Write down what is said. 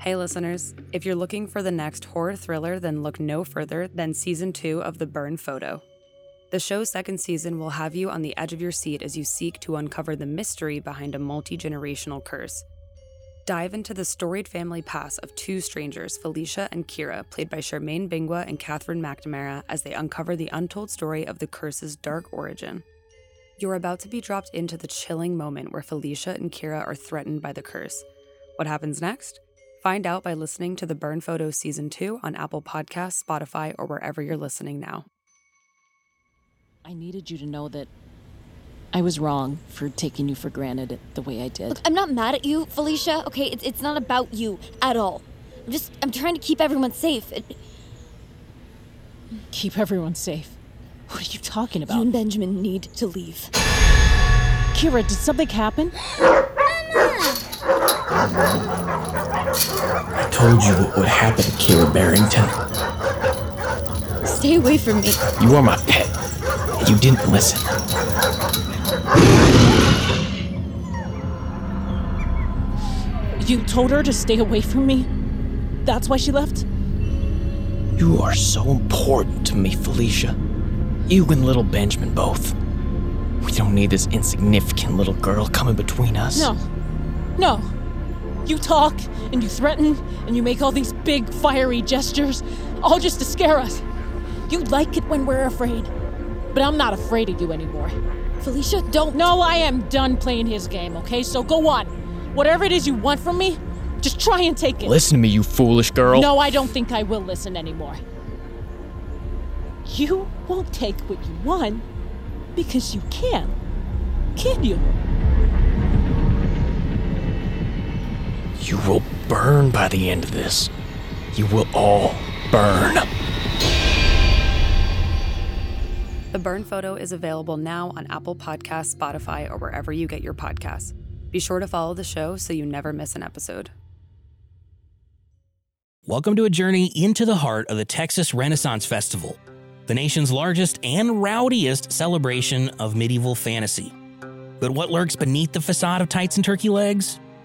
Hey, listeners, if you're looking for the next horror thriller, then look no further than season two of The Burned Photo. The show's second season will have you on the edge of your seat as you seek to uncover the mystery behind a multi generational curse. Dive into the storied family past of two strangers, Felicia and Kira, played by Charmaine Bingwa and Katherine McNamara, as they uncover the untold story of the curse's dark origin. You're about to be dropped into the chilling moment where Felicia and Kira are threatened by the curse. What happens next? Find out by listening to The Burned Photo Season 2 on Apple Podcasts, Spotify, or wherever you're listening now. I needed you to know that I was wrong for taking you for granted the way I did. Look, I'm not mad at you, Felicia, okay? It's, it's not about you at all. I'm just, I'm trying to keep everyone safe. It- Keep everyone safe. What are you talking about? you about? and Benjamin need to leave. Kira, did something happen? Told you what would happen to Kira Barrington. Stay away from me. You are my pet, and you didn't listen. You told her to stay away from me? That's why she left? You are so important to me, Felicia. You and little Benjamin both. We don't need this insignificant little girl coming between us. No. No. You talk and you threaten and you make all these big fiery gestures, all just to scare us. You like it when we're afraid. But I'm not afraid of you anymore. Felicia, don't. No, I am done playing his game, okay? So go on. Whatever it is you want from me, just try and take it. Listen to me, you foolish girl. No, I don't think I will listen anymore. You won't take what you want because you can. Can you? You will burn by the end of this. You will all burn. The Burned Photo is available now on Apple Podcasts, Spotify, or wherever you get your podcasts. Be sure to follow the show so you never miss an episode. Welcome to a journey into the heart of the Texas Renaissance Festival, the nation's largest and rowdiest celebration of medieval fantasy. But what lurks beneath the facade of tights and turkey legs?